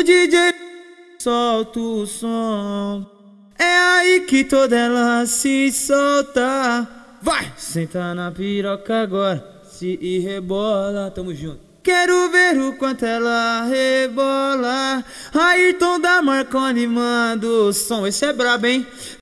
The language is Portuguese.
O DJ solta o som. É aí que toda ela se solta. Vai! Senta na piroca agora, se e rebola. Tamo junto. Quero ver o quanto ela rebola. Ayrton da Marconi manda o som. Esse é brabo, hein?